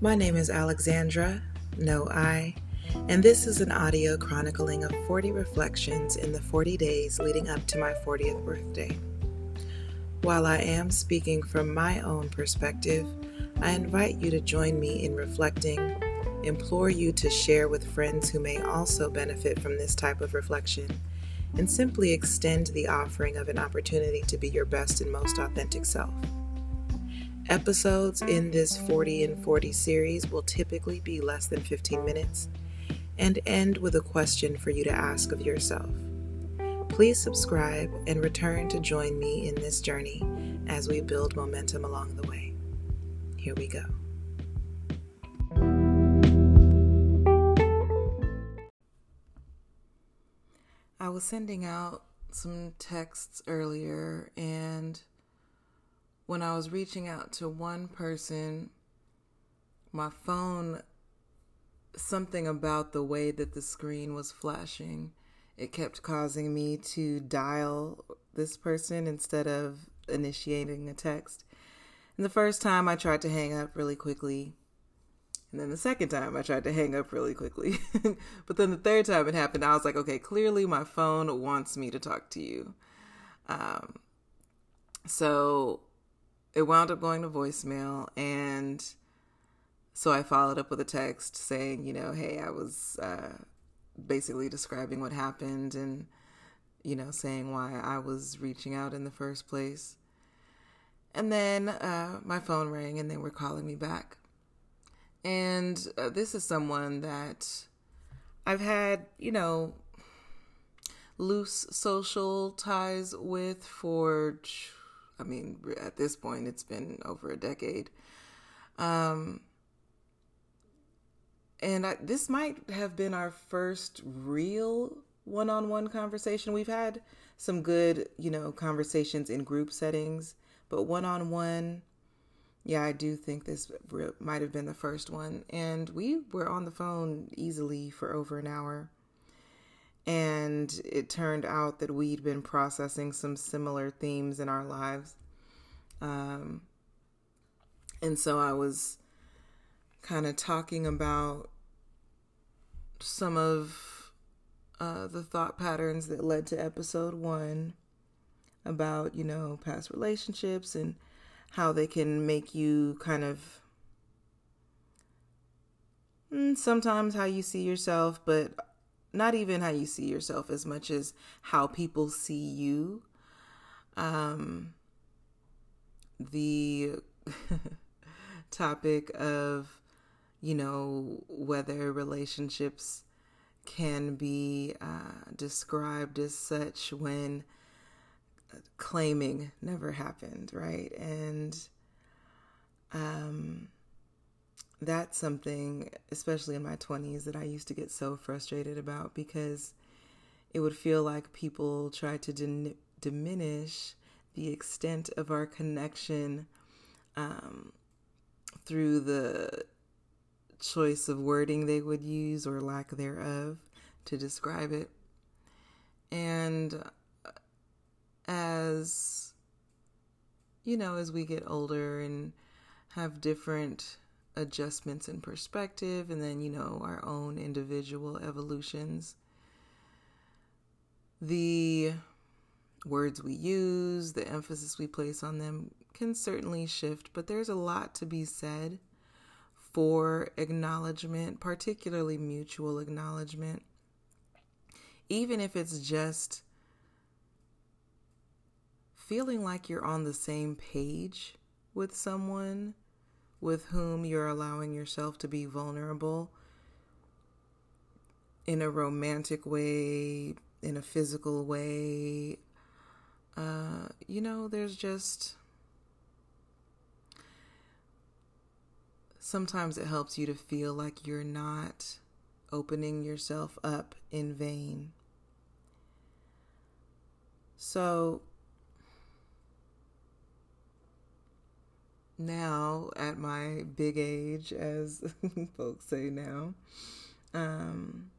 My name is Alexandra, no I, and this is an audio chronicling of 40 reflections in the 40 days leading up to my 40th birthday. While I am speaking from my own perspective, I invite you to join me in reflecting, implore you to share with friends who may also benefit from this type of reflection, and simply extend the offering of an opportunity to be your best and most authentic self. Episodes in this 40 and 40 series will typically be less than 15 minutes and end with a question for you to ask of yourself. Please subscribe and return to join me in this journey as we build momentum along the way. Here we go. I was sending out some texts earlier, and when I was reaching out to one person, my phone, something about the way that the screen was flashing, it kept causing me to dial this person instead of initiating a text. And the first time I tried to hang up really quickly, and then the second time I tried to hang up really quickly. but then the third time it happened, I was like, okay, clearly my phone wants me to talk to you. Um, so it wound up going to voicemail. And so I followed up with a text saying, you know, hey, I was uh, basically describing what happened and, you know, saying why I was reaching out in the first place. And then uh, my phone rang and they were calling me back. And uh, this is someone that I've had, you know, loose social ties with for, I mean, at this point, it's been over a decade. Um, and I, this might have been our first real one on one conversation. We've had some good, you know, conversations in group settings, but one on one, yeah, I do think this might have been the first one. And we were on the phone easily for over an hour. And it turned out that we'd been processing some similar themes in our lives. Um, and so I was kind of talking about some of uh, the thought patterns that led to episode one about, you know, past relationships and how they can make you kind of mm, sometimes how you see yourself, but not even how you see yourself as much as how people see you. Um, the topic of, you know, whether relationships can be uh, described as such when claiming never happened, right? And um, that's something, especially in my 20s, that I used to get so frustrated about because it would feel like people tried to din- diminish the extent of our connection um, through the choice of wording they would use or lack thereof to describe it. And as you know, as we get older and have different adjustments in perspective, and then, you know, our own individual evolutions, the words we use, the emphasis we place on them can certainly shift, but there's a lot to be said for acknowledgement, particularly mutual acknowledgement. Even if it's just feeling like you're on the same page with someone with whom you're allowing yourself to be vulnerable in a romantic way, in a physical way. Uh, you know, there's just sometimes it helps you to feel like you're not opening yourself up in vain. So, now at my big age, as folks say now, um,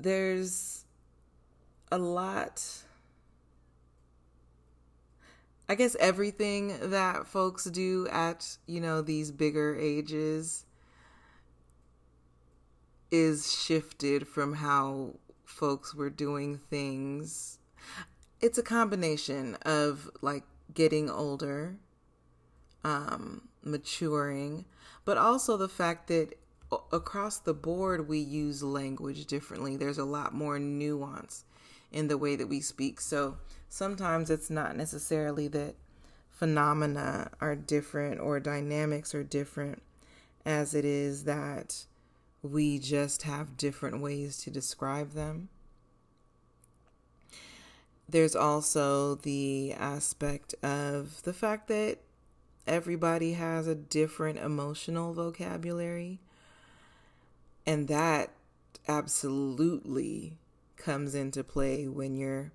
there's a lot. I guess everything that folks do at, you know, these bigger ages is shifted from how folks were doing things. It's a combination of like getting older, um, maturing, but also the fact that across the board we use language differently. There's a lot more nuance in the way that we speak. So sometimes it's not necessarily that phenomena are different or dynamics are different as it is that we just have different ways to describe them. There's also the aspect of the fact that everybody has a different emotional vocabulary. And that absolutely comes into play when you're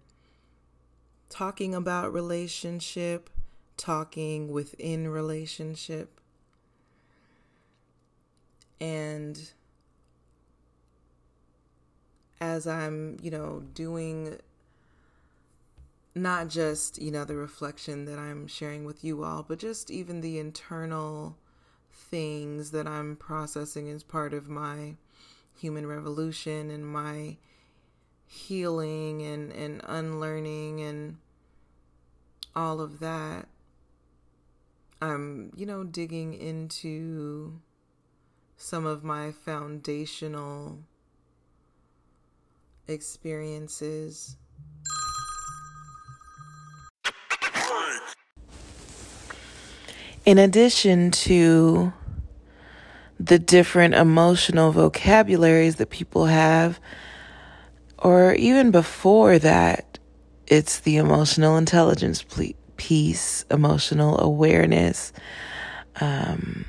talking about relationship, talking within relationship. And as I'm, you know, doing not just, you know, the reflection that I'm sharing with you all, but just even the internal things that I'm processing as part of my human revolution and my healing and, and unlearning and all of that. I'm, you know, digging into some of my foundational experiences. In addition to the different emotional vocabularies that people have, or even before that, it's the emotional intelligence piece, emotional awareness, um,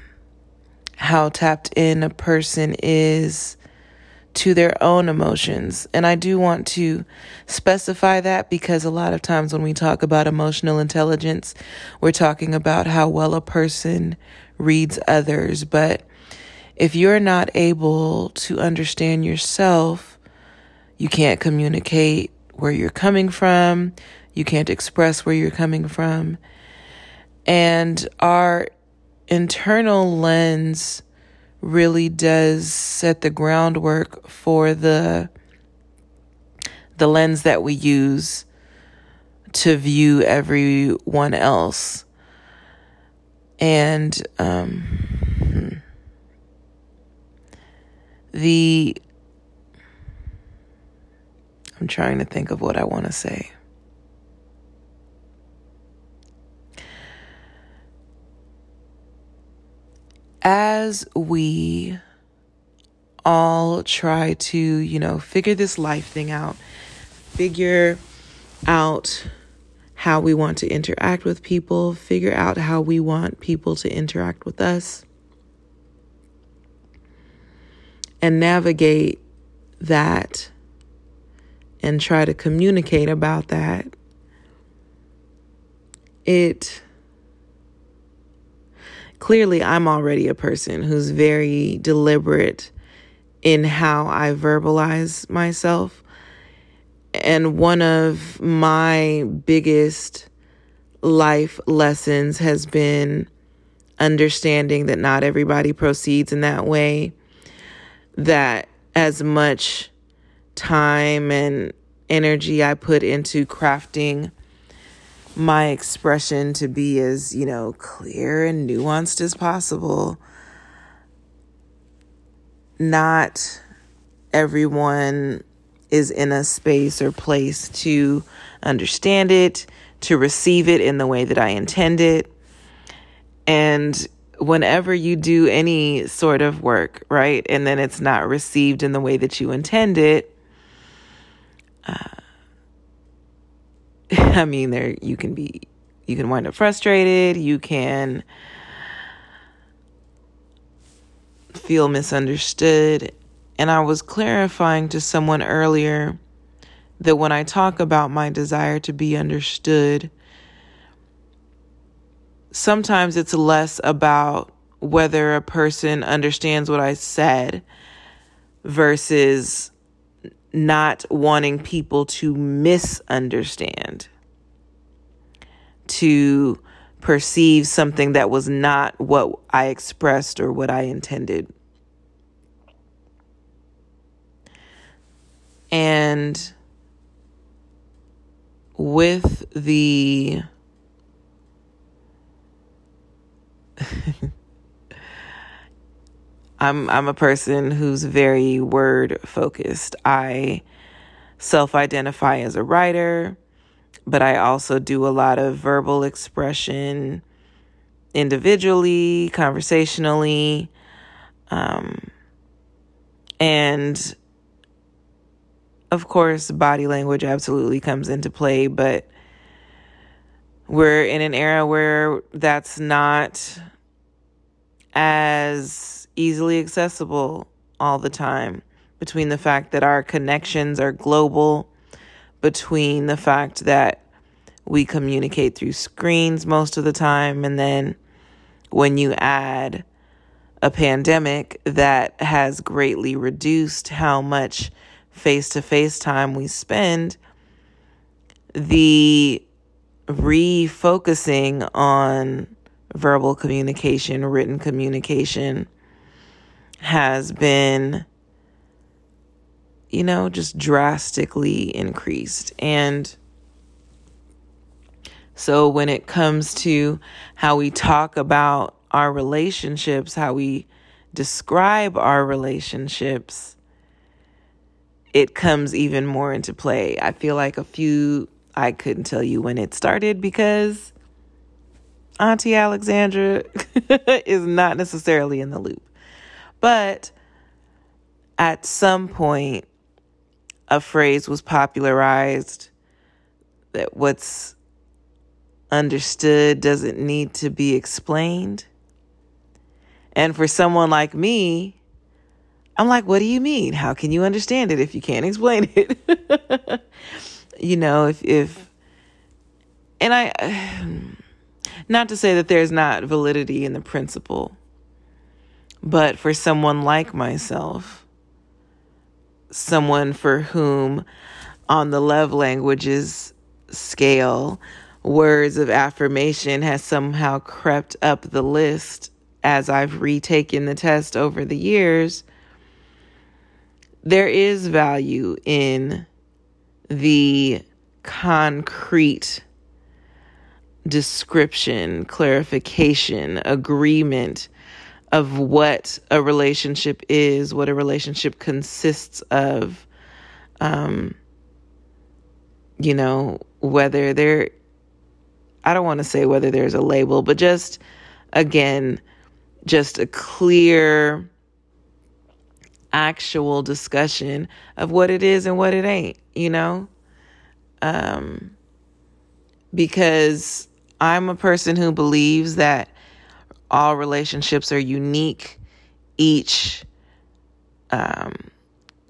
how tapped in a person is to their own emotions. And I do want to specify that because a lot of times when we talk about emotional intelligence, we're talking about how well a person reads others. But if you're not able to understand yourself, you can't communicate where you're coming from, you can't express where you're coming from. And our internal lens really does set the groundwork for the the lens that we use to view everyone else. And um, the I'm trying to think of what I want to say. As we all try to, you know, figure this life thing out, figure out how we want to interact with people, figure out how we want people to interact with us, and navigate that and try to communicate about that. It clearly I'm already a person who's very deliberate in how I verbalize myself. And one of my biggest life lessons has been understanding that not everybody proceeds in that way, that as much time and energy I put into crafting my expression to be as, you know, clear and nuanced as possible. Not everyone is in a space or place to understand it, to receive it in the way that I intend it. And whenever you do any sort of work, right, and then it's not received in the way that you intend it, uh, I mean, there you can be, you can wind up frustrated. You can feel misunderstood. And I was clarifying to someone earlier that when I talk about my desire to be understood, sometimes it's less about whether a person understands what I said versus not wanting people to misunderstand. To perceive something that was not what I expressed or what I intended. And with the I'm I'm a person who's very word focused. I self-identify as a writer, but I also do a lot of verbal expression individually, conversationally, um, and of course, body language absolutely comes into play, but we're in an era where that's not as easily accessible all the time between the fact that our connections are global, between the fact that we communicate through screens most of the time, and then when you add a pandemic that has greatly reduced how much face to face time we spend, the refocusing on verbal communication, written communication has been, you know, just drastically increased. And so when it comes to how we talk about our relationships, how we describe our relationships, it comes even more into play. I feel like a few, I couldn't tell you when it started because Auntie Alexandra is not necessarily in the loop. But at some point, a phrase was popularized that what's understood doesn't need to be explained. And for someone like me, I'm like, what do you mean? How can you understand it if you can't explain it? you know, if, if, and I, not to say that there's not validity in the principle, but for someone like myself, someone for whom on the love languages scale, words of affirmation has somehow crept up the list as I've retaken the test over the years there is value in the concrete description, clarification, agreement of what a relationship is, what a relationship consists of. Um, you know, whether there, I don't want to say whether there's a label, but just again, just a clear actual discussion of what it is and what it ain't, you know? Um, because I'm a person who believes that all relationships are unique. Each um,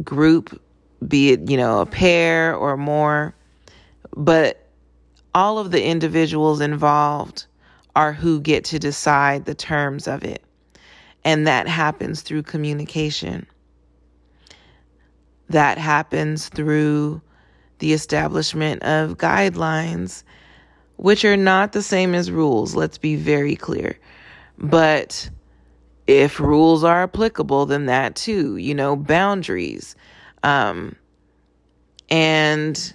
group, be it, you know, a pair or more, but all of the individuals involved are who get to decide the terms of it. And that happens through communication that happens through the establishment of guidelines, which are not the same as rules. Let's be very clear. But if rules are applicable, then that too, you know, boundaries. Um, and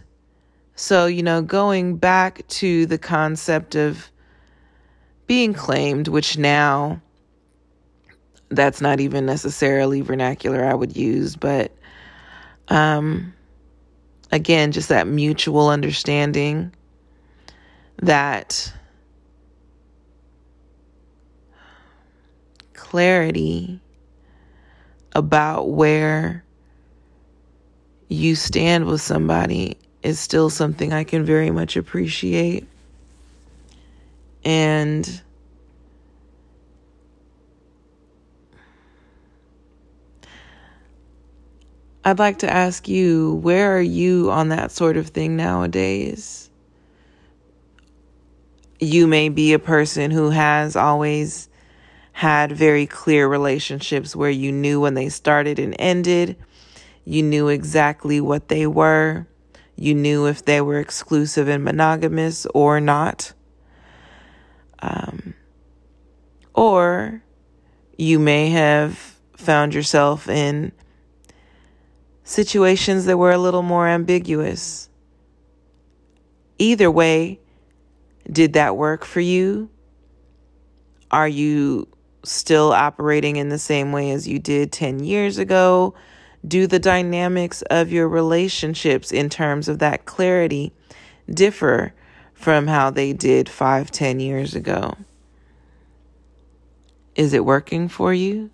so, you know, going back to the concept of being claimed, which now that's not even necessarily vernacular I would use, but um, again, just that mutual understanding that clarity about where you stand with somebody is still something I can very much appreciate. And I'd like to ask you, where are you on that sort of thing nowadays? You may be a person who has always had very clear relationships where you knew when they started and ended. You knew exactly what they were. You knew if they were exclusive and monogamous or not. Um, or you may have found yourself in situations that were a little more ambiguous. Either way, did that work for you? Are you still operating in the same way as you did 10 years ago? Do the dynamics of your relationships in terms of that clarity differ from how they did five, ten years ago? Is it working for you?